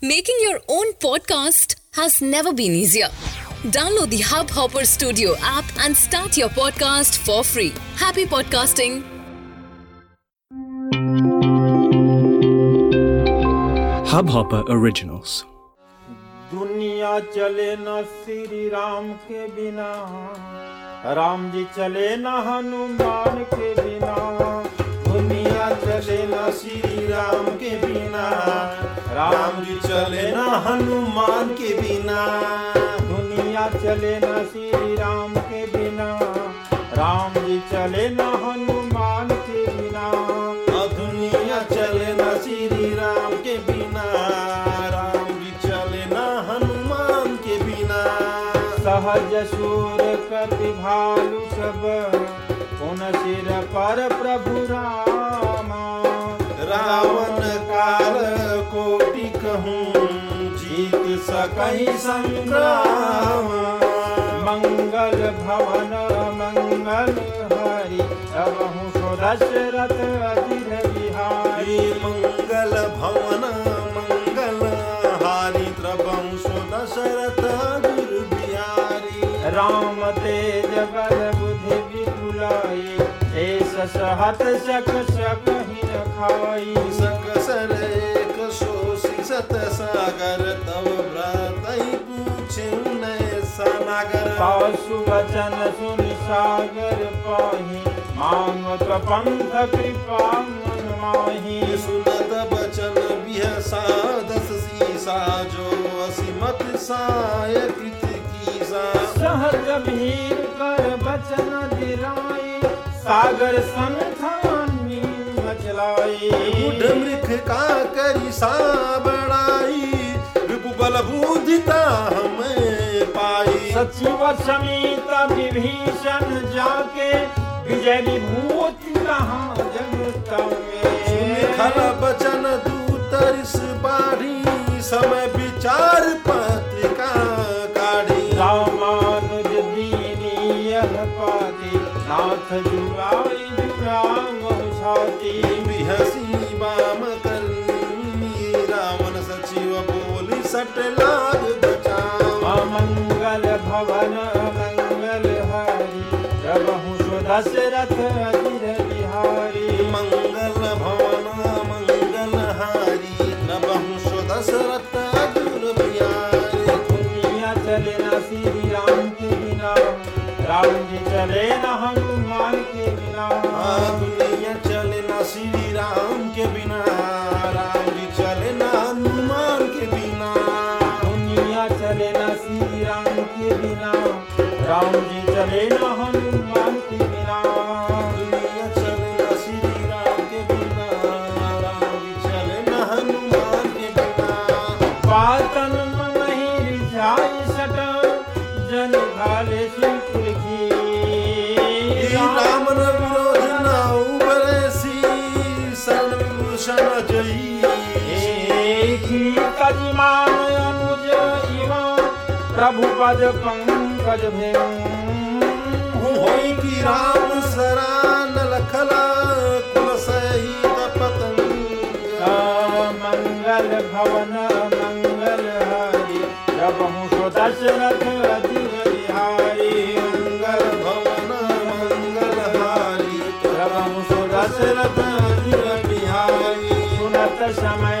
Making your own podcast has never been easier. Download the Hubhopper Studio app and start your podcast for free. Happy podcasting! Hubhopper Originals. दुनिया चले न श्री राम के बिना राम जी चले न हनुमान के बिना दुनिया चले न श्री राम के बिना राम जी चले न हनुमान के बिना, दुनिया चले न श्री राम के बिना। राम जी चले न हनुमान के बिना दुनिया चले न श्री राम के बिना। राम जी चले न हनुमान के बिना। सहज सूर कति भालु सब, पुन सिर पर प्रभु रामा। रावण काल कोटि कहूँ जीत सकई संग्राम। मंगल भवन मंगल हरि अबहु सो दशरथ अजिर बिहारी। मंगल भवन मंगल हारि त्रवंशो दशरथ गुरु बिहारी। राम तेज बल बुद्धि विपुलाई शेष सहत सक सक ही खाई सकसर एक शोषि सत सागर तव पूछे नय पासु वचन सुन सागर पाही मांगत पंथ कृपा मन माही। सुनत बचन बिहसा दस सीसा जो असीमत साय कृत कीसा। सहज भीर कर बचन दिराई सागर संथान बुढ़ मृख का करी सा बड़ाई रिपु बल बुद्धिता हमें पाई। सचिव समीत विभीषण जाके विजय विभूति कहाँ जगत में। खल बचन दूतरिस बाढ़ी समय विचार पत्रिका काढ़ी। रामानुज दीनी पाती नाथ जुगाई जुगांग भवन मंगल हरि। सो दशरथ बिहारी। मंगल भवन मंगल हारी। नबहु सो दशरथ अजुर बिहारी। दुनिया चले न श्री राम के बिना। राम जी चले न श्री राम के बिना राम जी चले ना हनुमान के बिना। दुनिया चले ना श्री राम के बिना, राम जी चले ना हनुमान की अनुज प्रभु पद पंकज होई की राम सरान लखला कुल मंगल भवन मंगल हरि हूँ सो दशरथ अधीर बिहारी मंगल भवन मंगल हारी हूँ सो दशरथ अधीर बिहारी सुनत समय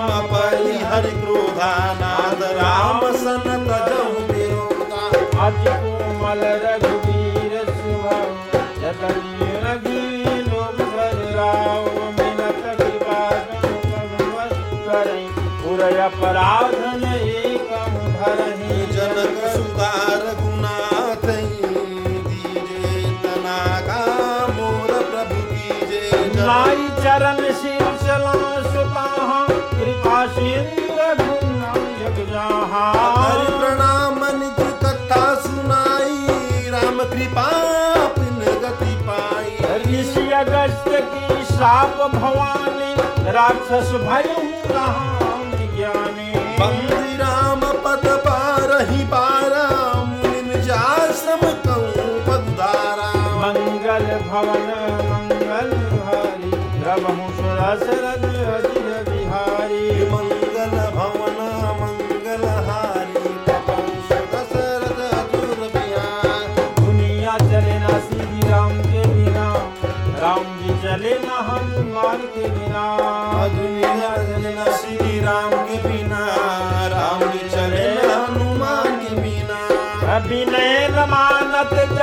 अपराधन एकम धरही जनक सुधार गुनाथ दीजे तना का मोर प्रभु कीजे। नाई चरण शिव चला कृपा सिंह गुना जग जहाँ। हरि प्रणाम निज कथा सुनाई राम कृपा पिन गति पाई। ऋषि अगस्त की साप भवानी राक्षस भय ज्ञानी पदपाहि पारुप दारा मङ्गल भवन मङ्गल हरिर हर बिहारी मङ्गल भवना मङ्गल हारिर अदुर्याणि चलेना श्रीरम विना राज चलेना हनुम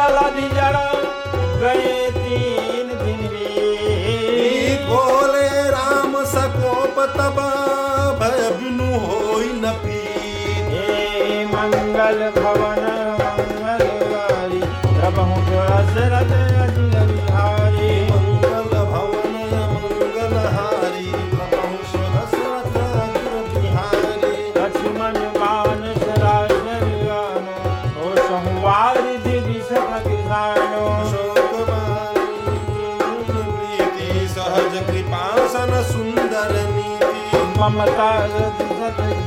जलधि जड़ गए तीन दिन भी बोले राम सकोप तब भय बिनु हो न पी मंगल भवन मंगल वाली प्रभु दशरथ ममता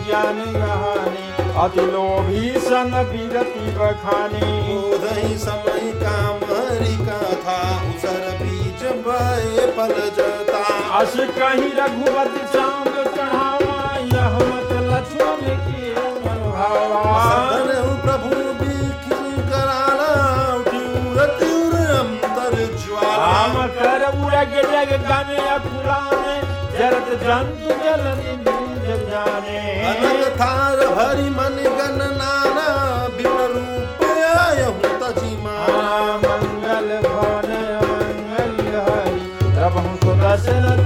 ज्ञान गहानी। अति लोभी सन विरति बखानी बोधहि समय काम हरि कथा उसर बीच भय फल जता। अस कहीं रघुपति चांद उड़ग जग गन अखुराने जरत जंत जलन जग जाने। अनग थार भरि मन गन नाना बिन रूप आयहु तजिमा मंगल भवन मंगल हरि रब हम अनिल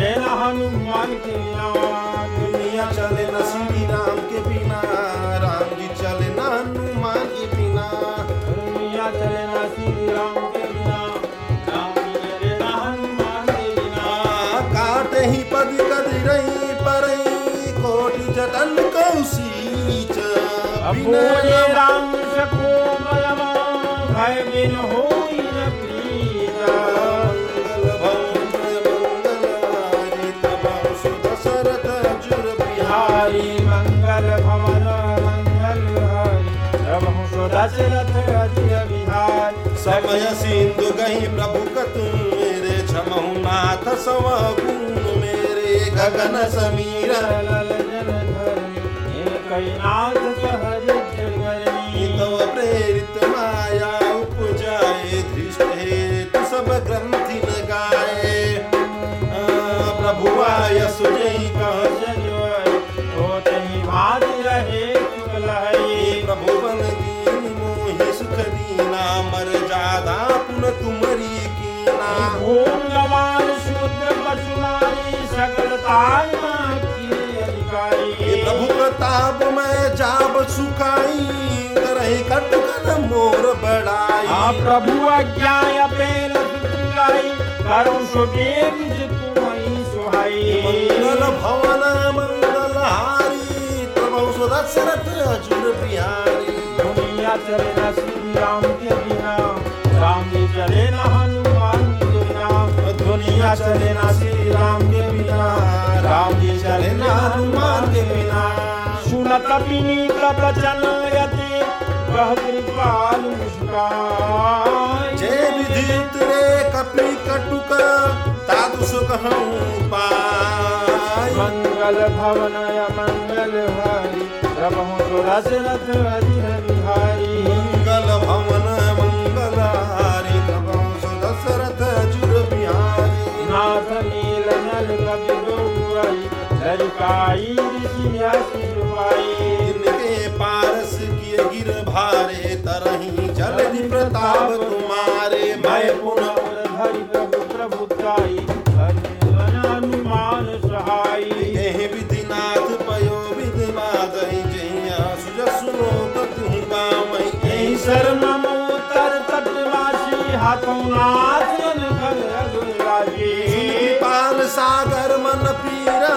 राम जी चले ना हनुमान के बिना दुनिया चले न श्री राम के बिना राम जी चले न हनुमान के बिना। दुनिया चले ना श्री राम के बिना राम जी चले ना हनुमान के बिना। काटे ही पद कदि रही परई कोटि जतन कौशीच अपोले राम सको मयमा भय बिन होई न प्रभु सुदशरथ अजिर समय सिंधु गही प्रभु कतु मेरे छमहु नाथ सव मेरे गगन समीर। कैनाथ सहज प्रभु प्रताप मैं जाब सुखाई करहि कटकन मोर बड़ाई। प्रभु आज्ञा अपेल करुण सुदेव तुम्हारी सुहाई। मंगल भवन मंगल हारी प्रभु सुदशरथ अजुर बिहारी। दुनिया चले ना श्री राम के बिना राम जी चले ना हनुमान के बिना। दुनिया चले ना श्री सुनत विनीत वचन यति। कह कृपाल जय विधित रे कपि कटुक तादु सुख मंगल भवन मंगल हरि प्रभु सुरसरथ हरि बिहारी मंगल भवन मंगल हारी प्रभु सुदशरथ अजुर बिहारी। नाथ नील नल कपि गौराई पारस किए गिर भारे तरही प्रताप तुम्हारे मैं पुनः हरि प्रभु प्रभुताई हरि हनुमान यही विधिनाथ पयो विधिनाथ जैया सुज सुनो तुम गामई यही शरण मोतर तटवासी हाथों नाथ घर अगुराजी पाल सागर मन पीर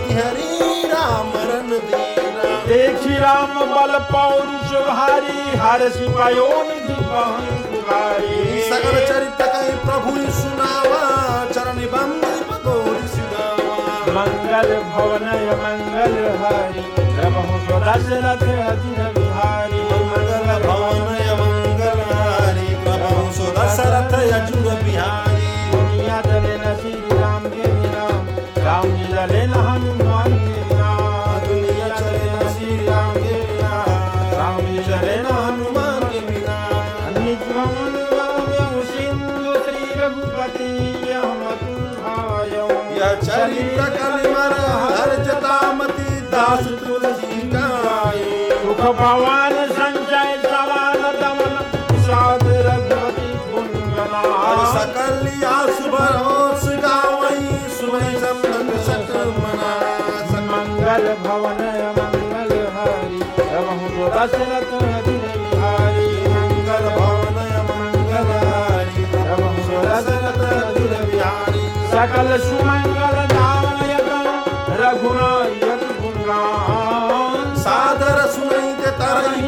ਰਤੀ ਹਰੀ ਰਾਮ ਰਣਦੀਰਾ ਦੇਖੀ ਰਾਮ ਬਲ ਪਾਉਣ ਸੁਭਾਰੀ ਹਰ ਸਿਪਾਇਓ ਨਿਧੀ ਪਾਹਨ ਪੁਕਾਰੀ ਸਗਲ ਚਰਿਤ ਕੈ ਪ੍ਰਭੂ ਸੁਨਾਵਾ ਚਰਨ ਬੰਦੀ ਪਗੋੜੀ ਸਿਦਾਵਾ ਮੰਗਲ ਭਵਨ ਮੰਗਲ ਹਰੀ ਰਮਹੁ ਸੋ ਦਸ਼ਰਥ ਅਜਿ ਵਿਹਾਰੀ दास तुलसी गाये सुख भवान संजय सवान दमन साध रघुपति और सकल आसुभरोस गावई सुमय संबंध सत मना मंगल भवन मंगल हरि रघु दशरथ बिहारी। मंगल भवन मंगल हरि रघु दशरथ बिहारी। सकल सुमंगल दायक रघुनायक